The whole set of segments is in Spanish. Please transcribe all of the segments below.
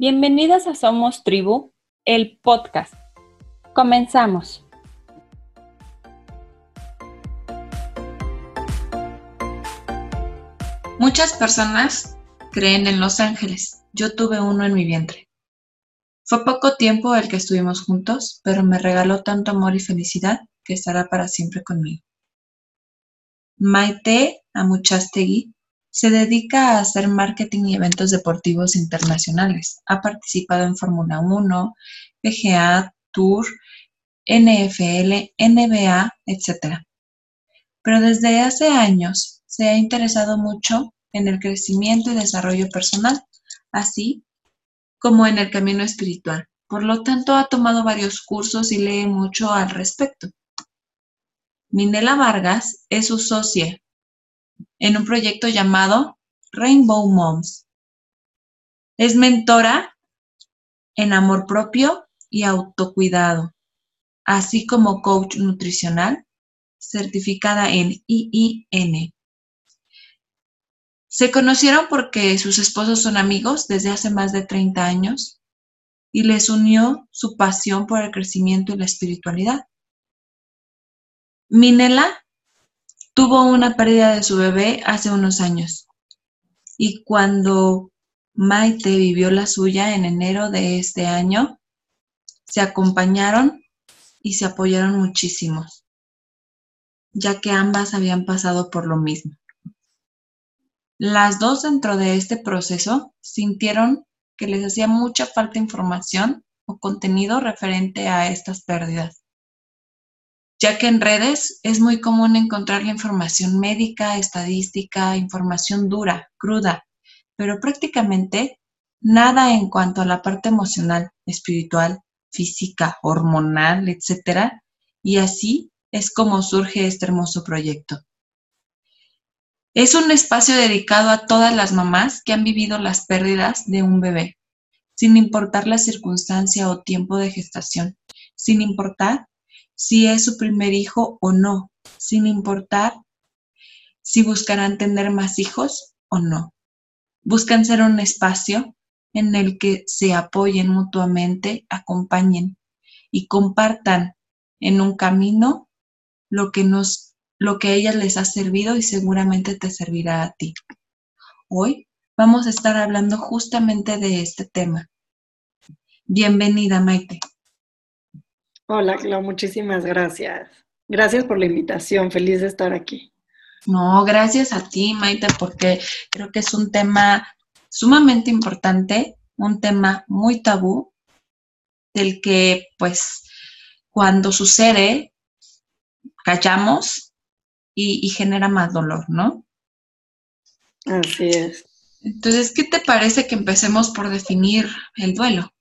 Bienvenidas a Somos Tribu, el podcast. Comenzamos. Muchas personas creen en los ángeles. Yo tuve uno en mi vientre. Fue poco tiempo el que estuvimos juntos, pero me regaló tanto amor y felicidad que estará para siempre conmigo. Maite Amuchastegui se dedica a hacer marketing y eventos deportivos internacionales. Ha participado en Fórmula 1, PGA, Tour, NFL, NBA, etc. Pero desde hace años se ha interesado mucho en el crecimiento y desarrollo personal, así como en el camino espiritual. Por lo tanto, ha tomado varios cursos y lee mucho al respecto. Minela Vargas es su socia en un proyecto llamado Rainbow Moms. Es mentora en amor propio y autocuidado, así como coach nutricional certificada en IIN. Se conocieron porque sus esposos son amigos desde hace más de 30 años y les unió su pasión por el crecimiento y la espiritualidad. Minela tuvo una pérdida de su bebé hace unos años y cuando Maite vivió la suya en enero de este año, se acompañaron y se apoyaron muchísimo, ya que ambas habían pasado por lo mismo. Las dos dentro de este proceso sintieron que les hacía mucha falta información o contenido referente a estas pérdidas, ya que en redes es muy común encontrar la información médica, estadística, información dura, cruda, pero prácticamente nada en cuanto a la parte emocional, espiritual, física, hormonal, etcétera, y así es como surge este hermoso proyecto. Es un espacio dedicado a todas las mamás que han vivido las pérdidas de un bebé, sin importar la circunstancia o tiempo de gestación, sin importar si es su primer hijo o no, sin importar si buscarán tener más hijos o no. Buscan ser un espacio en el que se apoyen mutuamente, acompañen y compartan en un camino lo que nos lo que a ellas les ha servido y seguramente te servirá a ti. Hoy vamos a estar hablando justamente de este tema. Bienvenida, Maite. Hola, Clau, muchísimas gracias. Gracias por la invitación, feliz de estar aquí. No, gracias a ti, Maite, porque creo que es un tema sumamente importante, un tema muy tabú, del que pues cuando sucede, callamos y, genera más dolor, ¿no? Así es. Entonces, ¿qué te parece que empecemos por definir el duelo?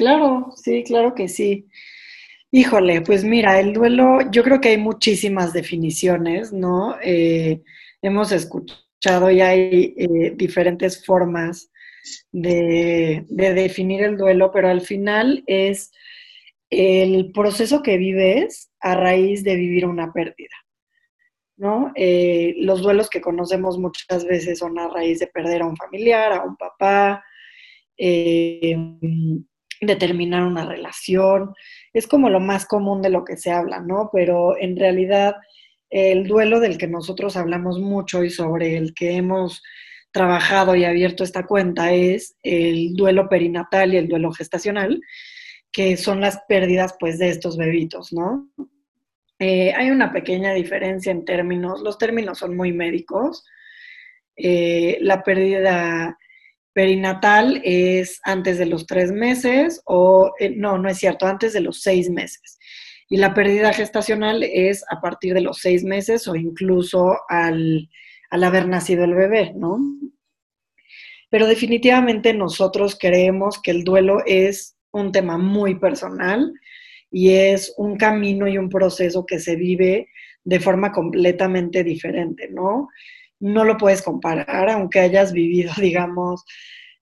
Claro, sí, claro que sí. Híjole, pues mira, el duelo, yo creo que hay muchísimas definiciones, ¿no? Eh, hemos escuchado y hay eh, diferentes formas de, de, definir el duelo, pero al final es el proceso que vives a raíz de vivir una pérdida. ¿no? Eh, los duelos que conocemos muchas veces son a raíz de perder a un familiar, a un papá, de terminar una relación. Es como lo más común de lo que se habla, ¿no? Pero en realidad el duelo del que nosotros hablamos mucho y sobre el que hemos trabajado y abierto esta cuenta es el duelo perinatal y el duelo gestacional, que son las pérdidas pues de estos bebitos, ¿no? Eh, hay una pequeña diferencia en términos, los términos son muy médicos. Eh, la pérdida perinatal es antes de los tres meses o, eh, no, no es cierto, antes de los seis meses. Y la pérdida gestacional es a partir de los seis meses o incluso al, al haber nacido el bebé, ¿no? Pero definitivamente nosotros creemos que el duelo es un tema muy personal y es un camino y un proceso que se vive de forma completamente diferente, ¿no? No lo puedes comparar, aunque hayas vivido, digamos,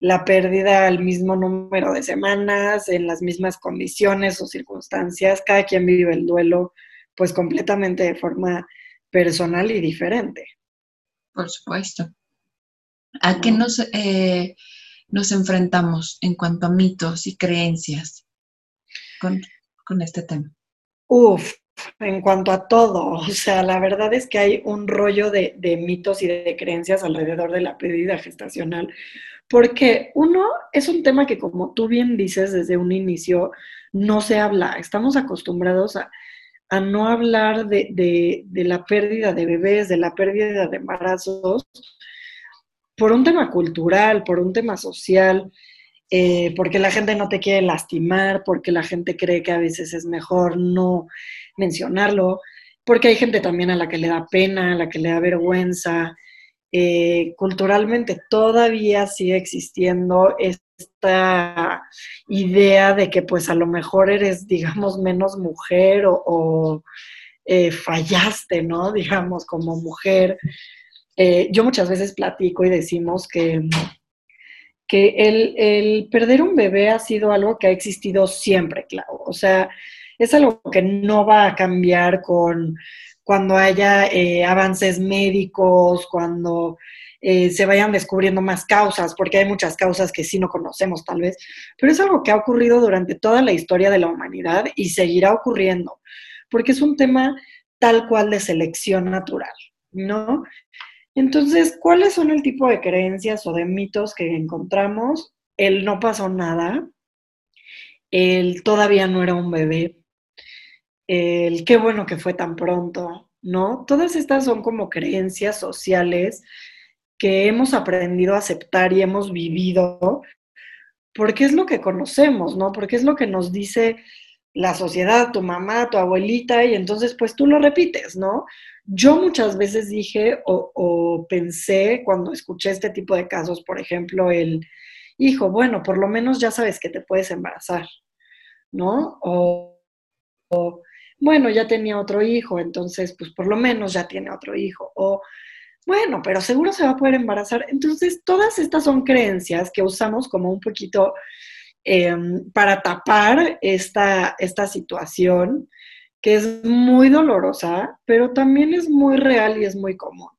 la pérdida al mismo número de semanas, en las mismas condiciones o circunstancias, cada quien vive el duelo pues completamente de forma personal y diferente. Por supuesto. ¿A qué nos, eh, nos enfrentamos en cuanto a mitos y creencias con, con este tema? Uf, en cuanto a todo, o sea, la verdad es que hay un rollo de, mitos y de creencias alrededor de la pérdida gestacional, porque uno es un tema que como tú bien dices desde un inicio, no se habla, estamos acostumbrados a, no hablar de, la pérdida de bebés, de la pérdida de embarazos, por un tema cultural, por un tema social, eh, porque la gente no te quiere lastimar, porque la gente cree que a veces es mejor no mencionarlo, porque hay gente también a la que le da pena, a la que le da vergüenza. Eh, culturalmente todavía sigue existiendo esta idea de que pues a lo mejor eres, digamos, menos mujer o, eh, fallaste, ¿no? Digamos, como mujer. Eh, yo muchas veces platico y decimos que, que el, el, perder un bebé ha sido algo que ha existido siempre, claro. O sea, es algo que no va a cambiar con cuando haya eh, avances médicos, cuando eh, se vayan descubriendo más causas, porque hay muchas causas que sí no conocemos tal vez, pero es algo que ha ocurrido durante toda la historia de la humanidad y seguirá ocurriendo, porque es un tema tal cual de selección natural, ¿no? Entonces, ¿cuáles son el tipo de creencias o de mitos que encontramos? El no pasó nada, el todavía no era un bebé, el qué bueno que fue tan pronto, ¿no? Todas estas son como creencias sociales que hemos aprendido a aceptar y hemos vivido porque es lo que conocemos, ¿no? Porque es lo que nos dice la sociedad, tu mamá, tu abuelita, y entonces pues tú lo repites, ¿no? Yo muchas veces dije o, pensé cuando escuché este tipo de casos, por ejemplo, el, hijo, bueno, por lo menos ya sabes que te puedes embarazar, ¿no? O bueno, ya tenía otro hijo, entonces, pues por lo menos ya tiene otro hijo. O, bueno, pero seguro se va a poder embarazar. Entonces, todas estas son creencias que usamos como un poquito eh, para tapar esta, esta situación que es muy dolorosa, pero también es muy real y es muy común,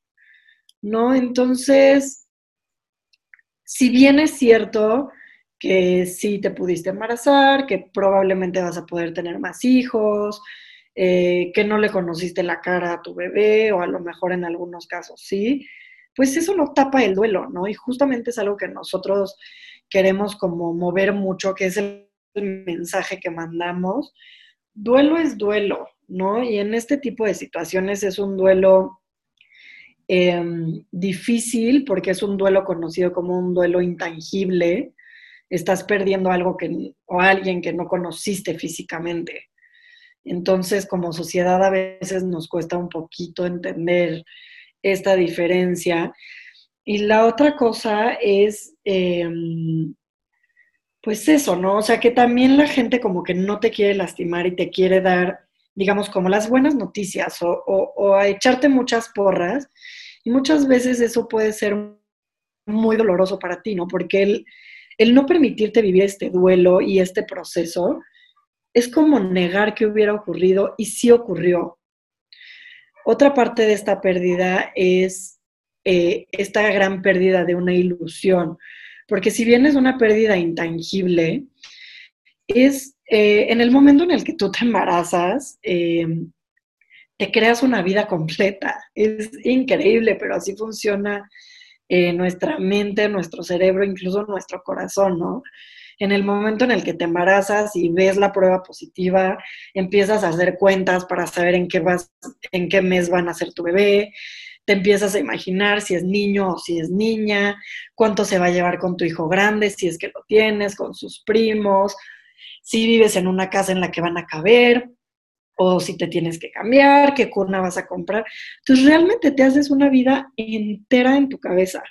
¿no? Entonces, si bien es cierto que sí te pudiste embarazar, que probablemente vas a poder tener más hijos, eh, que no le conociste la cara a tu bebé o a lo mejor en algunos casos sí, pues eso no tapa el duelo, ¿no? Y justamente es algo que nosotros queremos como mover mucho, que es el, mensaje que mandamos. Duelo es duelo, ¿no? Y en este tipo de situaciones es un duelo eh, difícil porque es un duelo conocido como un duelo intangible. Estás perdiendo algo que, o alguien que no conociste físicamente. Entonces, como sociedad a veces nos cuesta un poquito entender esta diferencia. Y la otra cosa es, eh, pues eso, ¿no? O sea, que también la gente como que no te quiere lastimar y te quiere dar, digamos, como las buenas noticias o, o, o a echarte muchas porras. Y muchas veces eso puede ser muy doloroso para ti, ¿no? Porque el, el no permitirte vivir este duelo y este proceso, es como negar que hubiera ocurrido y sí ocurrió. Otra parte de esta pérdida es eh, esta gran pérdida de una ilusión, porque si bien es una pérdida intangible, es eh, en el momento en el que tú te embarazas, eh, te creas una vida completa. Es increíble, pero así funciona nuestra mente, nuestro cerebro, incluso nuestro corazón, ¿no? En el momento en el que te embarazas y ves la prueba positiva, empiezas a hacer cuentas para saber en qué, vas, en qué mes van a ser tu bebé, te empiezas a imaginar si es niño o si es niña, cuánto se va a llevar con tu hijo grande, si es que lo tienes, con sus primos, si vives en una casa en la que van a caber o si te tienes que cambiar, qué cuna vas a comprar. Entonces realmente te haces una vida entera en tu cabeza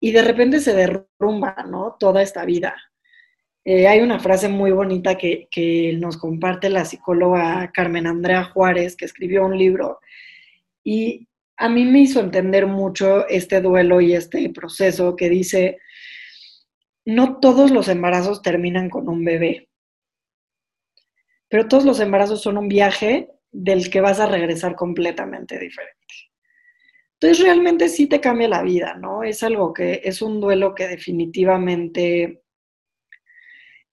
y de repente se derrumba, ¿no? Toda esta vida. Eh, hay una frase muy bonita que, que, nos comparte la psicóloga Carmen Andrea Juárez, que escribió un libro, y a mí me hizo entender mucho este duelo y este proceso que dice, no todos los embarazos terminan con un bebé, pero todos los embarazos son un viaje del que vas a regresar completamente diferente. Entonces realmente sí te cambia la vida, ¿no? Es algo que es un duelo que definitivamente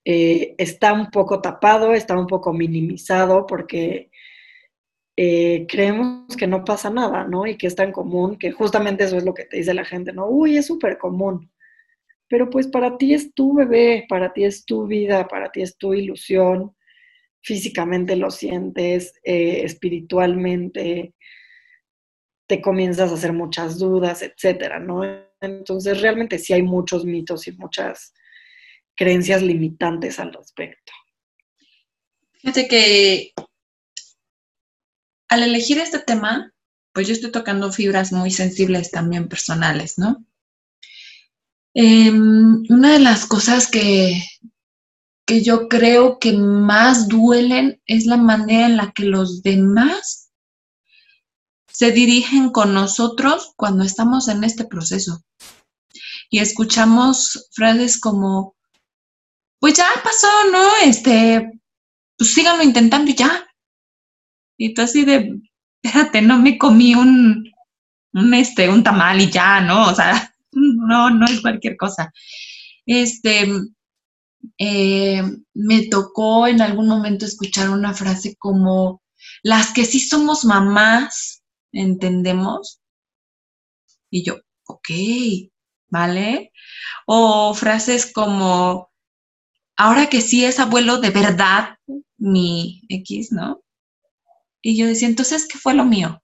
eh, está un poco tapado, está un poco minimizado porque eh, creemos que no pasa nada, ¿no? Y que es tan común, que justamente eso es lo que te dice la gente, ¿no? Uy, es súper común. Pero pues para ti es tu bebé, para ti es tu vida, para ti es tu ilusión, físicamente lo sientes, eh, espiritualmente, te comienzas a hacer muchas dudas, etcétera, ¿no? Entonces realmente sí hay muchos mitos y muchas creencias limitantes al respecto. Fíjate que al elegir este tema, pues yo estoy tocando fibras muy sensibles también personales, ¿no? Em, una de las cosas que, que yo creo que más duelen es la manera en la que los demás se dirigen con nosotros cuando estamos en este proceso. Y escuchamos frases como, pues ya pasó, ¿no? Este, pues síganlo intentando ya. Y tú así de, espérate, no me comí un, un, este, un tamal y ya, ¿no? O sea, no, no es cualquier cosa. Este, eh, me tocó en algún momento escuchar una frase como, las que sí somos mamás, ¿entendemos? Y yo, ok, ¿vale? O frases como, ahora que sí es abuelo de verdad, mi X, ¿no? Y yo decía, entonces, ¿qué fue lo mío?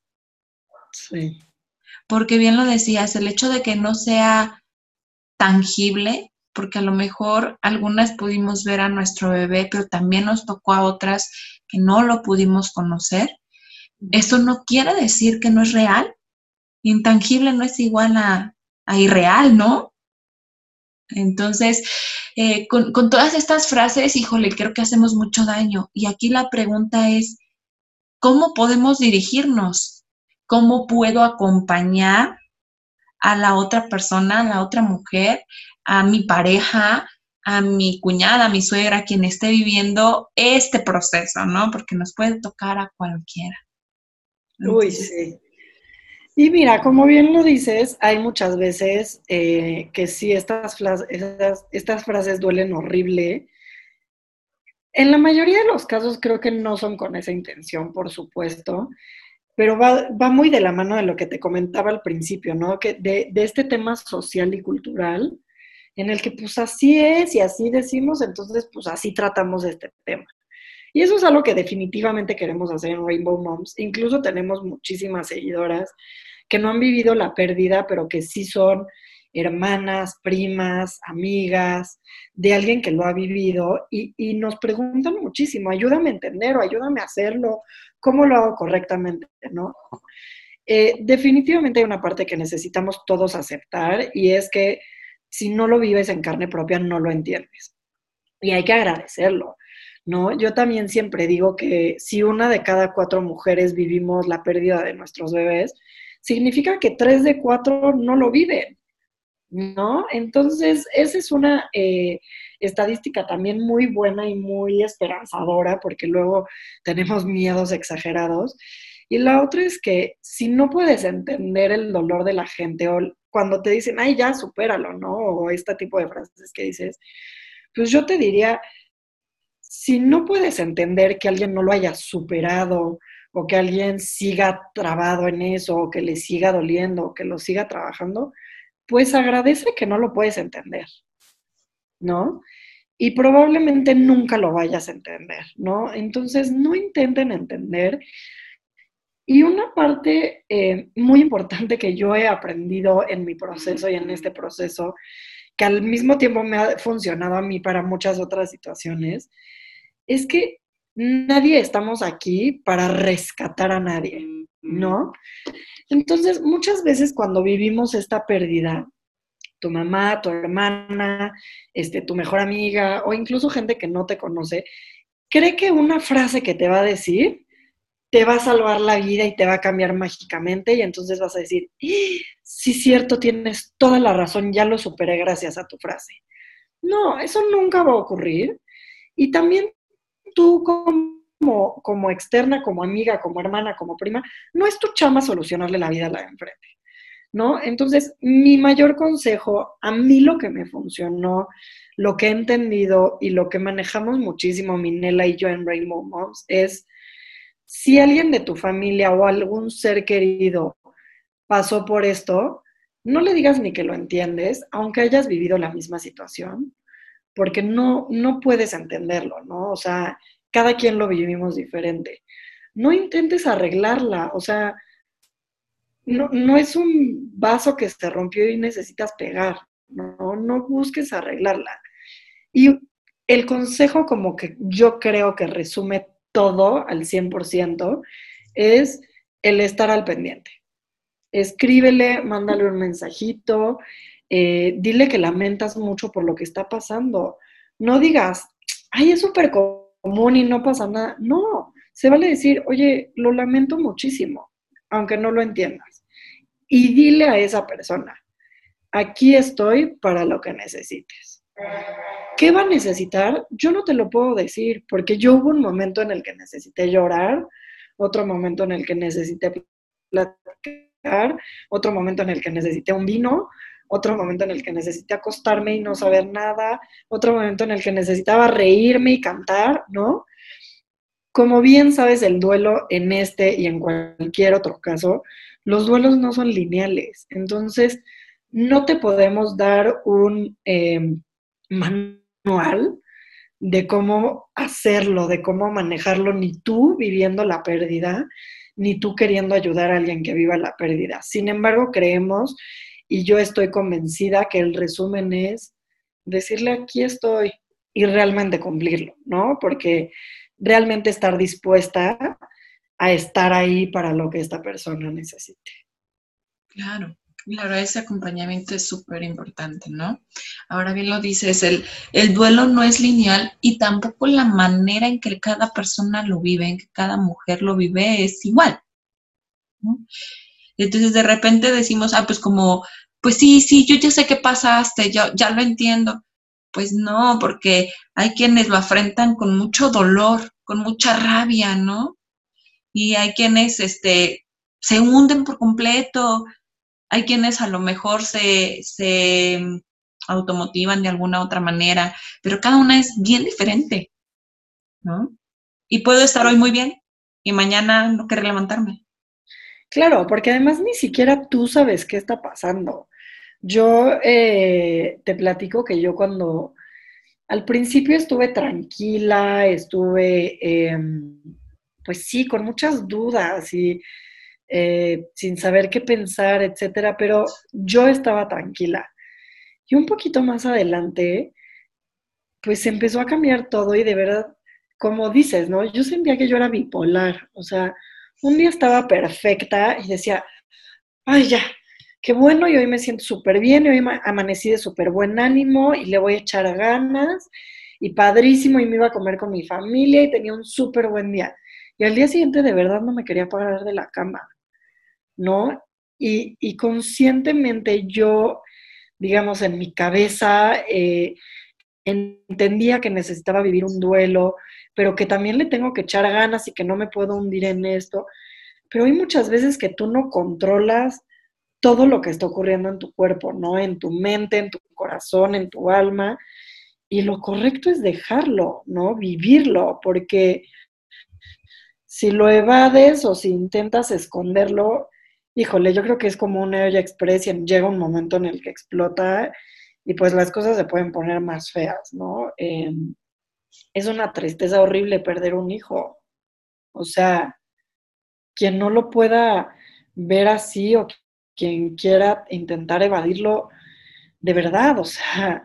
Sí. Porque bien lo decías, el hecho de que no sea tangible, porque a lo mejor algunas pudimos ver a nuestro bebé, pero también nos tocó a otras que no lo pudimos conocer. Eso no quiere decir que no es real. Intangible no es igual a, irreal, ¿no? Entonces, eh, con, con, todas estas frases, híjole, creo que hacemos mucho daño. Y aquí la pregunta es, ¿Cómo podemos dirigirnos? ¿Cómo puedo acompañar a la otra persona, a la otra mujer, a mi pareja, a mi cuñada, a mi suegra, quien esté viviendo este proceso, ¿no? Porque nos puede tocar a cualquiera. Uy, sí. Y mira, como bien lo dices, hay muchas veces eh, que sí, estas, estas, estas frases duelen horrible en la mayoría de los casos creo que no son con esa intención, por supuesto, pero va, muy de la mano de lo que te comentaba al principio, ¿no? Que de, de, este tema social y cultural, en el que pues así es y así decimos, entonces pues así tratamos este tema. Y eso es algo que definitivamente queremos hacer en Rainbow Moms. Incluso tenemos muchísimas seguidoras que no han vivido la pérdida, pero que sí son hermanas, primas, amigas, de alguien que lo ha vivido y, nos preguntan muchísimo, ayúdame a entender o ayúdame a hacerlo, ¿cómo lo hago correctamente? ¿no? Eh, definitivamente hay una parte que necesitamos todos aceptar y es que si no lo vives en carne propia no lo entiendes. Y hay que agradecerlo. ¿No? Yo también siempre digo que si una de cada cuatro mujeres vivimos la pérdida de nuestros bebés, significa que tres de cuatro no lo viven. ¿no? Entonces, esa es una eh, estadística también muy buena y muy esperanzadora, porque luego tenemos miedos exagerados. Y la otra es que si no puedes entender el dolor de la gente o cuando te dicen, ay, ya, supéralo, ¿no? O este tipo de frases que dices, pues yo te diría, si no puedes entender que alguien no lo haya superado o que alguien siga trabado en eso o que le siga doliendo o que lo siga trabajando, pues agradece que no lo puedes entender, ¿no? Y probablemente nunca lo vayas a entender, ¿no? Entonces, no intenten entender. Y una parte eh, muy importante que yo he aprendido en mi proceso y en este proceso, que al mismo tiempo me ha funcionado a mí para muchas otras situaciones, es que nadie estamos aquí para rescatar a nadie, ¿no? Entonces, muchas veces cuando vivimos esta pérdida, tu mamá, tu hermana, este, tu mejor amiga o incluso gente que no te conoce, cree que una frase que te va a decir te va a salvar la vida y te va a cambiar mágicamente y entonces vas a decir, ¡Ah! sí, cierto, tienes toda la razón, ya lo superé gracias a tu frase. No, eso nunca va a ocurrir. Y también tú como como, externa, como amiga, como hermana, como prima, no es tu chamba solucionarle la vida a la de enfrente. ¿no? Entonces, mi mayor consejo, a mí lo que me funcionó, lo que he entendido y lo que manejamos muchísimo Minela y yo en Rainbow Moms es si alguien de tu familia o algún ser querido pasó por esto, no le digas ni que lo entiendes, aunque hayas vivido la misma situación, porque no, no puedes entenderlo, ¿no? O sea, cada quien lo vivimos diferente. No intentes arreglarla, o sea, no, no es un vaso que se rompió y necesitas pegar, no, no busques arreglarla. Y el consejo como que yo creo que resume todo al 100% es el estar al pendiente. Escríbele, mándale un mensajito, eh, dile que lamentas mucho por lo que está pasando. No digas, ay, es súper común y no pasa nada. No, se vale decir, oye, lo lamento muchísimo, aunque no lo entiendas. Y dile a esa persona, aquí estoy para lo que necesites. ¿Qué va a necesitar? Yo no te lo puedo decir, porque yo hubo un momento en el que necesité llorar, otro momento en el que necesité platicar, otro momento en el que necesité un vino, otro momento en el que necesité acostarme y no saber nada, otro momento en el que necesitaba reírme y cantar, ¿no? Como bien sabes, el duelo en este y en cualquier otro caso, los duelos no son lineales. Entonces, no te podemos dar un eh, manual de cómo hacerlo, de cómo manejarlo, ni tú viviendo la pérdida, ni tú queriendo ayudar a alguien que viva la pérdida. Sin embargo, creemos, y yo estoy convencida que el resumen es decirle aquí estoy y realmente cumplirlo, ¿no? Porque realmente estar dispuesta a estar ahí para lo que esta persona necesite. Claro. Claro, ese acompañamiento es súper importante, ¿no? Ahora bien lo dices, el, el duelo no es lineal y tampoco la manera en que cada persona lo vive, en que cada mujer lo vive es igual. Entonces de repente decimos, ah, pues como, pues sí, sí, yo ya sé qué pasaste, yo ya lo entiendo. Pues no, porque hay quienes lo afrentan con mucho dolor, con mucha rabia, ¿no? Y hay quienes este, se hunden por completo, hay quienes a lo mejor se, automotivan de alguna otra manera, pero cada una es bien diferente, ¿no? Y puedo estar hoy muy bien y mañana no querer levantarme. Claro, porque además ni siquiera tú sabes qué está pasando. Yo eh, te platico que yo cuando al principio estuve tranquila, estuve, em, pues sí, con muchas dudas y eh, sin saber qué pensar, etcétera, pero yo estaba tranquila. Y un poquito más adelante, pues empezó a cambiar todo y de verdad, como dices, ¿no? Yo sentía que yo era bipolar, o sea, un día estaba perfecta y decía, ay, ya, qué bueno, y hoy me siento súper bien, y hoy amanecí de súper buen ánimo y le voy a echar ganas, y padrísimo, y me iba a comer con mi familia y tenía un súper buen día. Y al día siguiente de verdad no me quería parar de la cama. ¿no? Y, conscientemente yo, digamos, en mi cabeza eh, entendía que necesitaba vivir un duelo, pero que también le tengo que echar ganas y que no me puedo hundir en esto. Pero hay muchas veces que tú no controlas todo lo que está ocurriendo en tu cuerpo, ¿no? En tu mente, en tu corazón, en tu alma. Y lo correcto es dejarlo, ¿no? Vivirlo, porque si lo evades o si intentas esconderlo, híjole, yo creo que es como una olla express y llega un momento en el que explota y pues las cosas se pueden poner más feas, ¿no? Es una tristeza horrible perder un hijo. O sea, quien no lo pueda ver así o quien quiera intentar evadirlo, de verdad, o sea,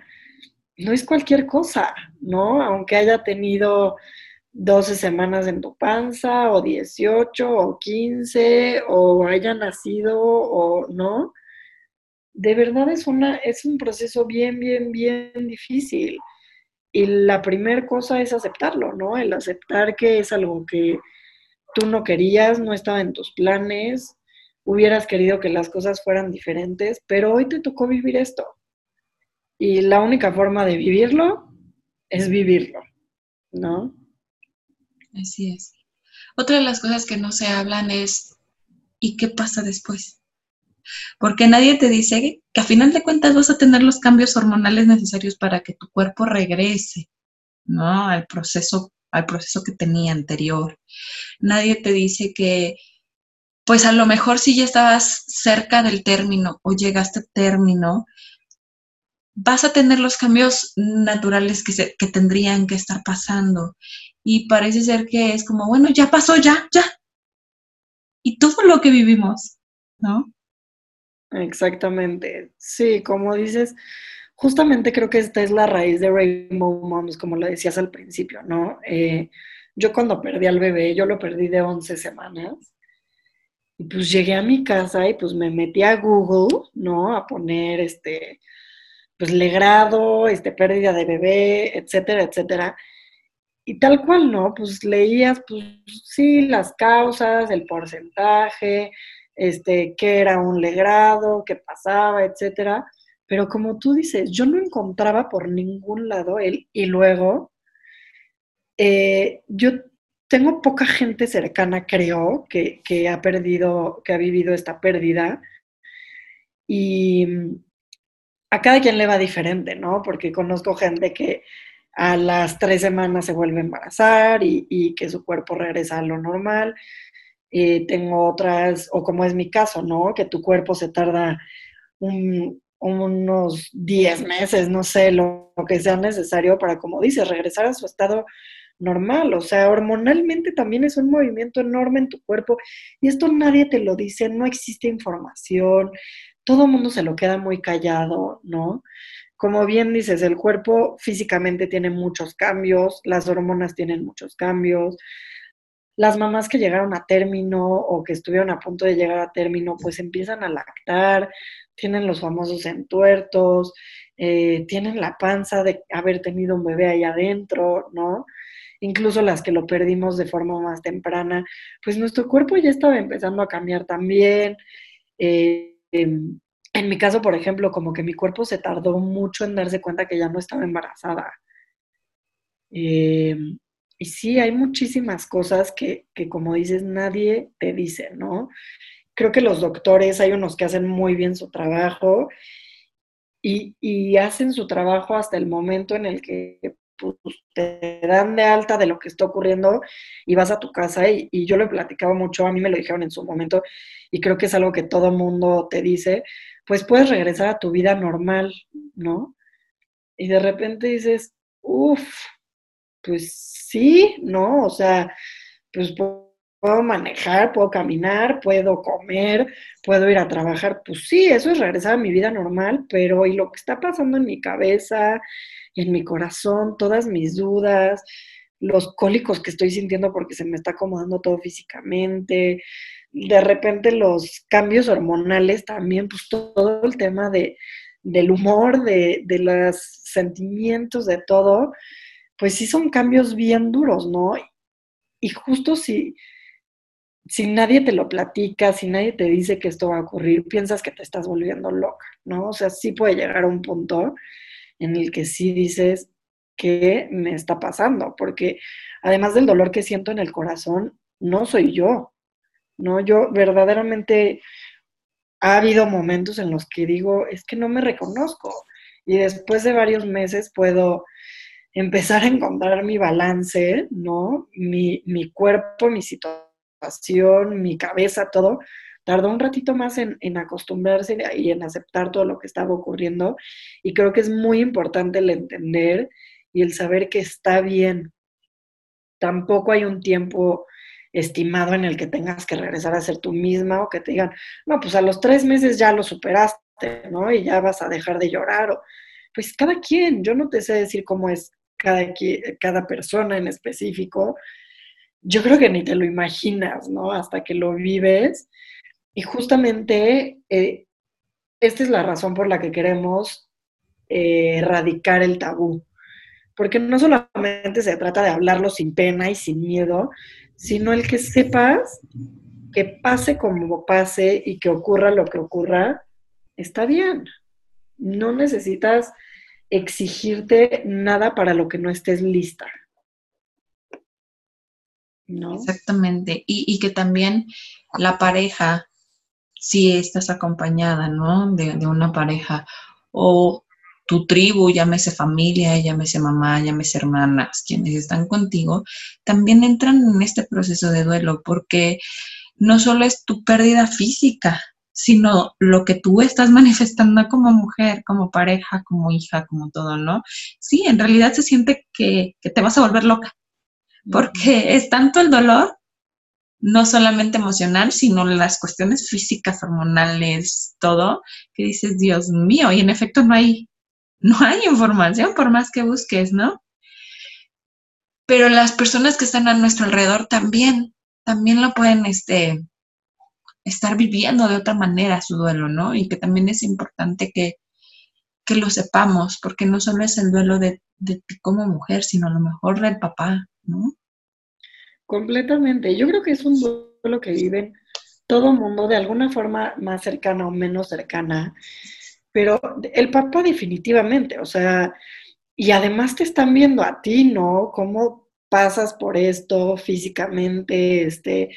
no es cualquier cosa, ¿no? Aunque haya tenido 12 semanas en tu panza, o 18, o 15, o haya nacido, o no. De verdad es, una, es un proceso bien, bien, bien difícil. Y la primera cosa es aceptarlo, ¿no? El aceptar que es algo que tú no querías, no estaba en tus planes, hubieras querido que las cosas fueran diferentes, pero hoy te tocó vivir esto. Y la única forma de vivirlo es vivirlo, ¿no? Así es. Otra de las cosas que no se hablan es, ¿y qué pasa después? Porque nadie te dice que a final de cuentas vas a tener los cambios hormonales necesarios para que tu cuerpo regrese, ¿no? Al proceso, al proceso que tenía anterior. Nadie te dice que, pues a lo mejor si ya estabas cerca del término o llegaste a término, vas a tener los cambios naturales que, se, que tendrían que estar pasando. Y parece ser que es como, bueno, ya pasó, ya, ya. Y todo lo que vivimos, ¿no? Exactamente. Sí, como dices, justamente creo que esta es la raíz de Rainbow Moms, como lo decías al principio, ¿no? Eh, yo cuando perdí al bebé, yo lo perdí de 11 semanas. Y pues llegué a mi casa y pues me metí a Google, ¿no? A poner este, pues legrado, este, pérdida de bebé, etcétera, etcétera. Y tal cual, ¿no? Pues leías, pues sí, las causas, el porcentaje, este, qué era un legrado, qué pasaba, etcétera. Pero como tú dices, yo no encontraba por ningún lado él. Y luego, eh, yo tengo poca gente cercana, creo, que, que ha perdido, que ha vivido esta pérdida. Y a cada quien le va diferente, ¿no? Porque conozco gente que a las tres semanas se vuelve a embarazar y, que su cuerpo regresa a lo normal. Y tengo otras, o como es mi caso, ¿no? Que tu cuerpo se tarda unos 10 meses, no sé, lo, lo, que sea necesario para, como dices, regresar a su estado normal. O sea, hormonalmente también es un movimiento enorme en tu cuerpo y esto nadie te lo dice, no existe información, todo el mundo se lo queda muy callado, ¿no? Como bien dices, el cuerpo físicamente tiene muchos cambios, las hormonas tienen muchos cambios. Las mamás que llegaron a término o que estuvieron a punto de llegar a término, pues empiezan a lactar, tienen los famosos entuertos, eh, tienen la panza de haber tenido un bebé ahí adentro, ¿no? Incluso las que lo perdimos de forma más temprana, pues nuestro cuerpo ya estaba empezando a cambiar también. Eh, Em, en mi caso, por ejemplo, como que mi cuerpo se tardó mucho en darse cuenta que ya no estaba embarazada. Em, y sí, hay muchísimas cosas que, que, como dices, nadie te dice, ¿no? Creo que los doctores, hay unos que hacen muy bien su trabajo y, y hacen su trabajo hasta el momento en el que pues, te dan de alta de lo que está ocurriendo y vas a tu casa y, y, yo lo he platicado mucho, a mí me lo dijeron en su momento y creo que es algo que todo mundo te dice, pues puedes regresar a tu vida normal, ¿no? Y de repente dices, uff, pues sí, ¿no? O sea, pues puedo manejar, puedo caminar, puedo comer, puedo ir a trabajar, pues sí, eso es regresar a mi vida normal, pero ¿y lo que está pasando en mi cabeza? en mi corazón, todas mis dudas, los cólicos que estoy sintiendo porque se me está acomodando todo físicamente, de repente los cambios hormonales también, pues todo el tema de, del humor, de, de los sentimientos, de todo, pues sí son cambios bien duros, ¿no? Y justo si, si nadie te lo platica, si nadie te dice que esto va a ocurrir, piensas que te estás volviendo loca, ¿no? O sea, sí puede llegar a un punto en el que sí dices, ¿qué me está pasando? Porque además del dolor que siento en el corazón, no soy yo, ¿no? Yo verdaderamente ha habido momentos en los que digo, es que no me reconozco. Y después de varios meses puedo empezar a encontrar mi balance, ¿no? Mi, mi cuerpo, mi situación, mi cabeza, todo, tardó un ratito más en, acostumbrarse y en aceptar todo lo que estaba ocurriendo. Y creo que es muy importante el entender y el saber que está bien. Tampoco hay un tiempo estimado en el que tengas que regresar a ser tú misma o que te digan, no, pues a los tres meses ya lo superaste, ¿no? Y ya vas a dejar de llorar. O, pues cada quien, yo no te sé decir cómo es cada, cada persona en específico. Yo creo que ni te lo imaginas, ¿no? Hasta que lo vives y justamente eh, esta es la razón por la que queremos eh, erradicar el tabú. Porque no solamente se trata de hablarlo sin pena y sin miedo, sino el que sepas que pase como pase y que ocurra lo que ocurra, está bien. No necesitas exigirte nada para lo que no estés lista. ¿No? Exactamente. Y, que también la pareja si estás acompañada, ¿no? De, de una pareja o tu tribu, llámese familia, llámese mamá, llámese hermanas, quienes están contigo, también entran en este proceso de duelo porque no solo es tu pérdida física, sino lo que tú estás manifestando como mujer, como pareja, como hija, como todo, ¿no? Sí, en realidad se siente que, te vas a volver loca, porque es tanto el dolor, no solamente emocional, sino las cuestiones físicas, hormonales, todo, que dices, Dios mío, y en efecto no hay, no hay información por más que busques, ¿no? Pero las personas que están a nuestro alrededor también también lo pueden este, estar viviendo de otra manera su duelo, ¿no? Y que también es importante que, lo sepamos, porque no solo es el duelo de, de ti como mujer, sino a lo mejor del papá, ¿no? Completamente. Yo creo que es un duelo que viven todo mundo de alguna forma más cercana o menos cercana, pero el papá definitivamente, o sea, y además te están viendo a ti, ¿no? Cómo pasas por esto físicamente, este,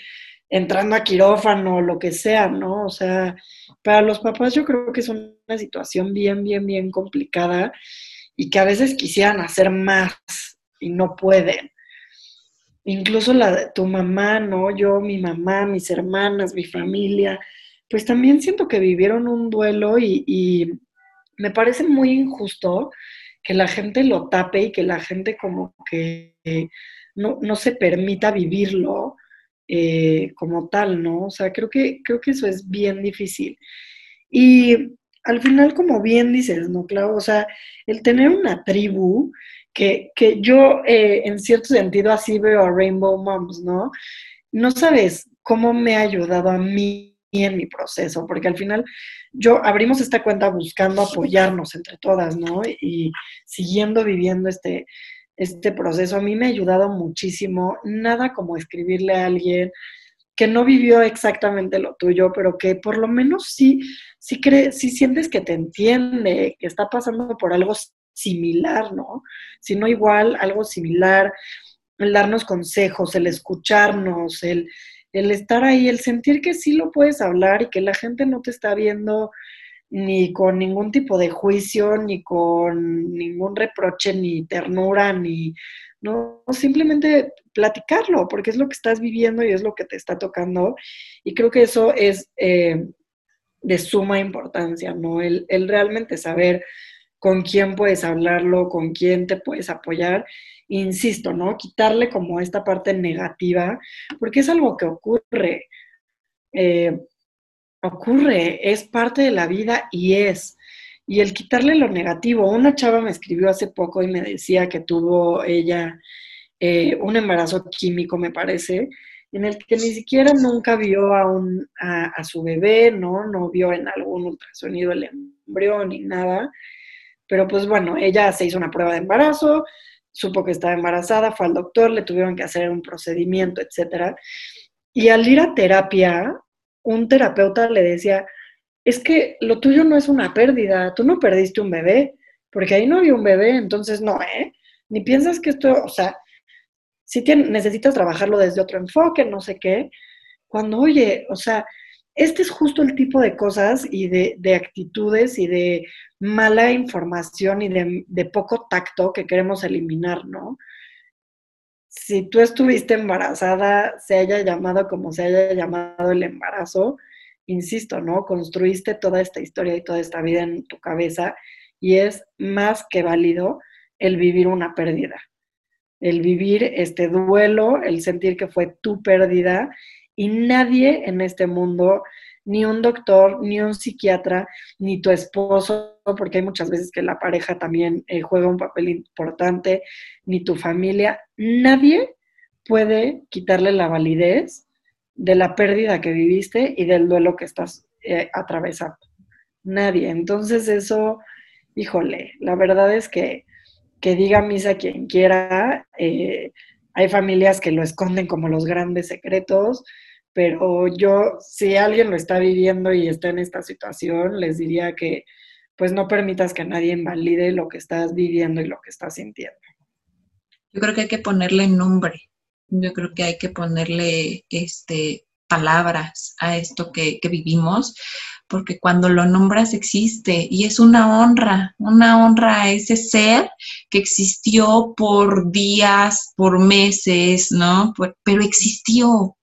entrando a quirófano, lo que sea, ¿no? O sea, para los papás yo creo que es una situación bien, bien, bien complicada y que a veces quisieran hacer más y no pueden. Incluso la, tu mamá, ¿no? Yo, mi mamá, mis hermanas, mi familia, pues también siento que vivieron un duelo y, y me parece muy injusto que la gente lo tape y que la gente como que no, se permita vivirlo eh, como tal, ¿no? O sea, creo que, creo que eso es bien difícil. Y al final, como bien dices, ¿no, Clau? O sea, el tener una tribu, que, yo eh, en cierto sentido así veo a Rainbow Moms, ¿no? No sabes cómo me ha ayudado a mí en mi proceso, porque al final yo abrimos esta cuenta buscando apoyarnos entre todas, ¿no? Y siguiendo viviendo este, este proceso. A mí me ha ayudado muchísimo. Nada como escribirle a alguien que no vivió exactamente lo tuyo, pero que por lo menos sí, sí, sí sientes que te entiende, que está pasando por algo similar, ¿no? Si no igual, algo similar, el darnos consejos, el escucharnos, el, el estar ahí, el sentir que sí lo puedes hablar y que la gente no te está viendo ni con ningún tipo de juicio, ni con ningún reproche, ni ternura, ni no simplemente platicarlo, porque es lo que estás viviendo y es lo que te está tocando. Y creo que eso es eh, de suma importancia, ¿no? El, el realmente saber con quién puedes hablarlo, con quién te puedes apoyar insisto, ¿no? Quitarle como esta parte negativa, porque es algo que ocurre, eh, ocurre, es parte de la vida y es. Y el quitarle lo negativo, una chava me escribió hace poco y me decía que tuvo ella eh, un embarazo químico, me parece, en el que ni siquiera nunca vio a, un, a, su bebé, ¿no? No vio en algún ultrasonido el embrión ni nada. Pero pues bueno, ella se hizo una prueba de embarazo, supo que estaba embarazada, fue al doctor, le tuvieron que hacer un procedimiento, etc. Y al ir a terapia, un terapeuta le decía, es que lo tuyo no es una pérdida, tú no perdiste un bebé, porque ahí no había un bebé, entonces no, ¿eh? Ni piensas que esto, o sea, si necesitas trabajarlo desde otro enfoque, no sé qué, cuando, oye, o sea, este es justo el tipo de cosas y de, actitudes y de mala información y de, poco tacto que queremos eliminar, ¿no? Si tú estuviste embarazada, se haya llamado como se haya llamado el embarazo, insisto, ¿no? Construiste toda esta historia y toda esta vida en tu cabeza y es más que válido el vivir una pérdida, el vivir este duelo, el sentir que fue tu pérdida y nadie en este mundo, ni un doctor, ni un psiquiatra, ni tu esposo, porque hay muchas veces que la pareja también eh, juega un papel importante, ni tu familia, nadie puede quitarle la validez de la pérdida que viviste y del duelo que estás eh, atravesando. Nadie. Entonces eso, híjole, la verdad es que que diga misa quien quiera, eh, hay familias que lo esconden como los grandes secretos, pero yo, si alguien lo está viviendo y está en esta situación, les diría que pues no permitas que nadie invalide lo que estás viviendo y lo que estás sintiendo. Yo creo que hay que ponerle nombre, yo creo que hay que ponerle este palabras a esto que, que vivimos, porque cuando lo nombras existe y es una honra, una honra a ese ser que existió por días, por meses, ¿no? Pero existió,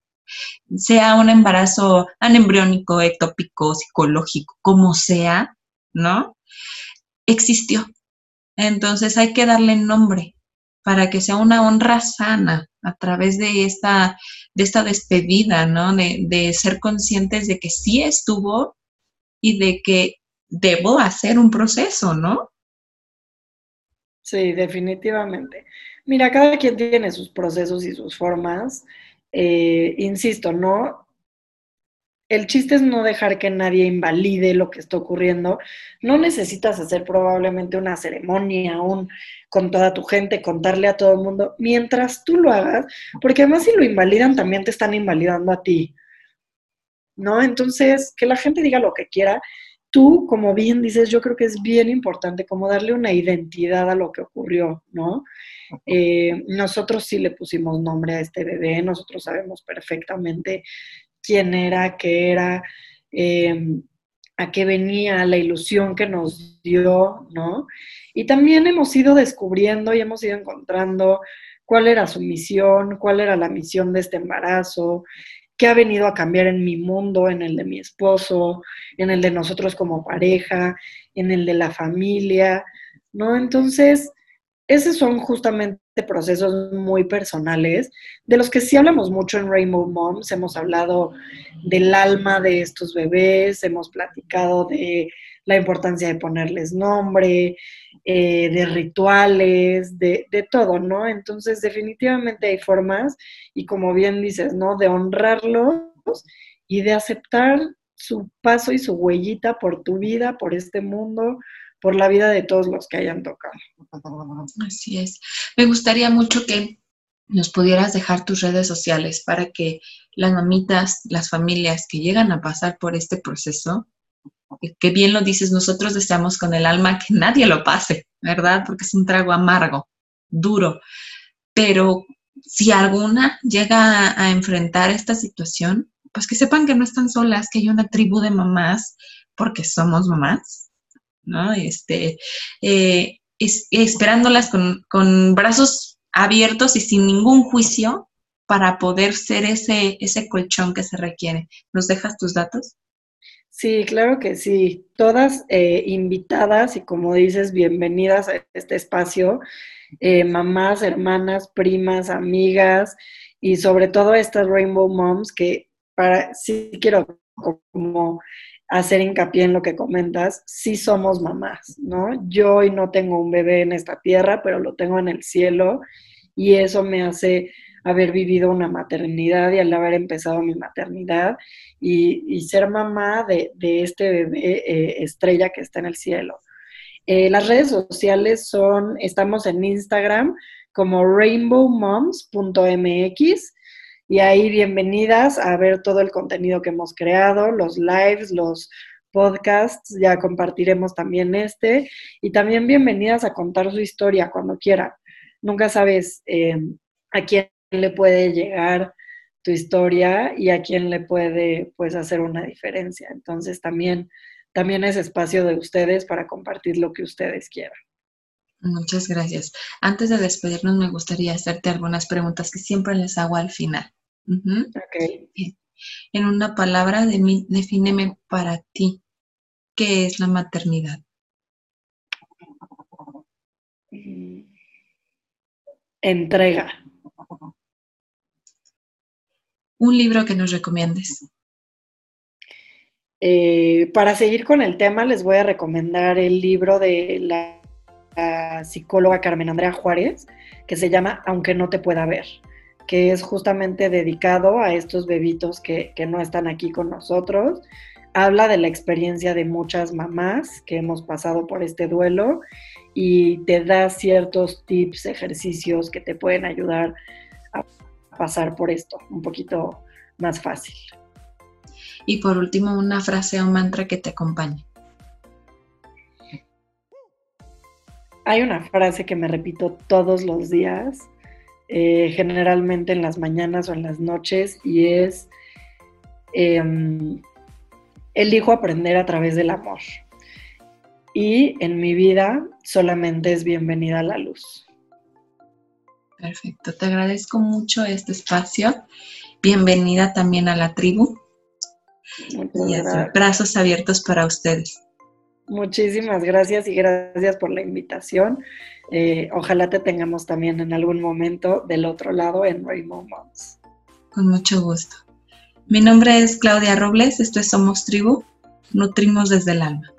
sea un embarazo anembriónico, ectópico, psicológico, como sea, ¿no? Existió. Entonces hay que darle nombre para que sea una honra sana a través de esta, de esta despedida, ¿no? De, de ser conscientes de que sí estuvo y de que debo hacer un proceso, ¿no? Sí, definitivamente. Mira, cada quien tiene sus procesos y sus formas. Eh, insisto, ¿no? El chiste es no dejar que nadie invalide lo que está ocurriendo. No necesitas hacer probablemente una ceremonia un, con toda tu gente, contarle a todo el mundo, mientras tú lo hagas, porque además si lo invalidan, también te están invalidando a ti. ¿no? Entonces, que la gente diga lo que quiera. Tú, como bien dices, yo creo que es bien importante como darle una identidad a lo que ocurrió, ¿no? Eh, nosotros sí le pusimos nombre a este bebé, nosotros sabemos perfectamente quién era, qué era, em, a qué venía, la ilusión que nos dio, ¿no? Y también hemos ido descubriendo y hemos ido encontrando cuál era su misión, cuál era la misión de este embarazo, qué ha venido a cambiar en mi mundo, en el de mi esposo, en el de nosotros como pareja, en el de la familia, ¿no? Entonces, esos son justamente procesos muy personales, de los que sí hablamos mucho en Rainbow Moms, hemos hablado del alma de estos bebés, hemos platicado de la importancia de ponerles nombre, eh, de rituales, de, de, todo, ¿no? Entonces, definitivamente hay formas y como bien dices, ¿no? De honrarlos y de aceptar su paso y su huellita por tu vida, por este mundo, por la vida de todos los que hayan tocado. Así es. Me gustaría mucho que nos pudieras dejar tus redes sociales para que las mamitas, las familias que llegan a pasar por este proceso, que bien lo dices, nosotros deseamos con el alma que nadie lo pase, ¿verdad? Porque es un trago amargo, duro. Pero si alguna llega a, enfrentar esta situación, pues que sepan que no están solas, que hay una tribu de mamás, porque somos mamás, ¿no? Este, eh, esperándolas con, con, brazos abiertos y sin ningún juicio para poder ser ese, ese colchón que se requiere. ¿Nos dejas tus datos? Sí, claro que sí. Todas eh, invitadas y como dices, bienvenidas a este espacio. Eh, mamás, hermanas, primas, amigas y sobre todo estas Rainbow Moms que para sí quiero como hacer hincapié en lo que comentas, sí somos mamás, ¿no? Yo hoy no tengo un bebé en esta tierra, pero lo tengo en el cielo y eso me hace haber vivido una maternidad y al haber empezado mi maternidad y, ser mamá de, este bebé eh, estrella que está en el cielo. Eh, las redes sociales son, estamos en Instagram como rainbowmoms.mx y ahí bienvenidas a ver todo el contenido que hemos creado, los lives, los podcasts, ya compartiremos también este y también bienvenidas a contar su historia cuando quieran. Nunca sabes eh, a quién le puede llegar tu historia y a quién le puede pues hacer una diferencia. Entonces también, también es espacio de ustedes para compartir lo que ustedes quieran. Muchas gracias. Antes de despedirnos, me gustaría hacerte algunas preguntas que siempre les hago al final. En una palabra, de mí, defíneme para ti, ¿qué es la maternidad? Entrega. Un libro que nos recomiendes. Eh, para seguir con el tema, les voy a recomendar el libro de la, psicóloga Carmen Andrea Juárez, que se llama Aunque no te pueda ver, que es justamente dedicado a estos bebitos que, que no están aquí con nosotros. Habla de la experiencia de muchas mamás que hemos pasado por este duelo y te da ciertos tips, ejercicios que te pueden ayudar a pasar por esto un poquito más fácil. Y por último, una frase o mantra que te acompañe. Hay una frase que me repito todos los días, eh, generalmente en las mañanas o en las noches, y es, em, elijo aprender a través del amor. Y en mi vida solamente es bienvenida a la luz. Perfecto, te agradezco mucho este espacio. Bienvenida también a la tribu. y brazos abiertos para ustedes. Muchísimas gracias y gracias por la invitación. Eh, ojalá te tengamos también en algún momento del otro lado en Rainbow Moms. Con mucho gusto. Mi nombre es Claudia Robles, esto es Somos Tribu, nutrimos desde el alma.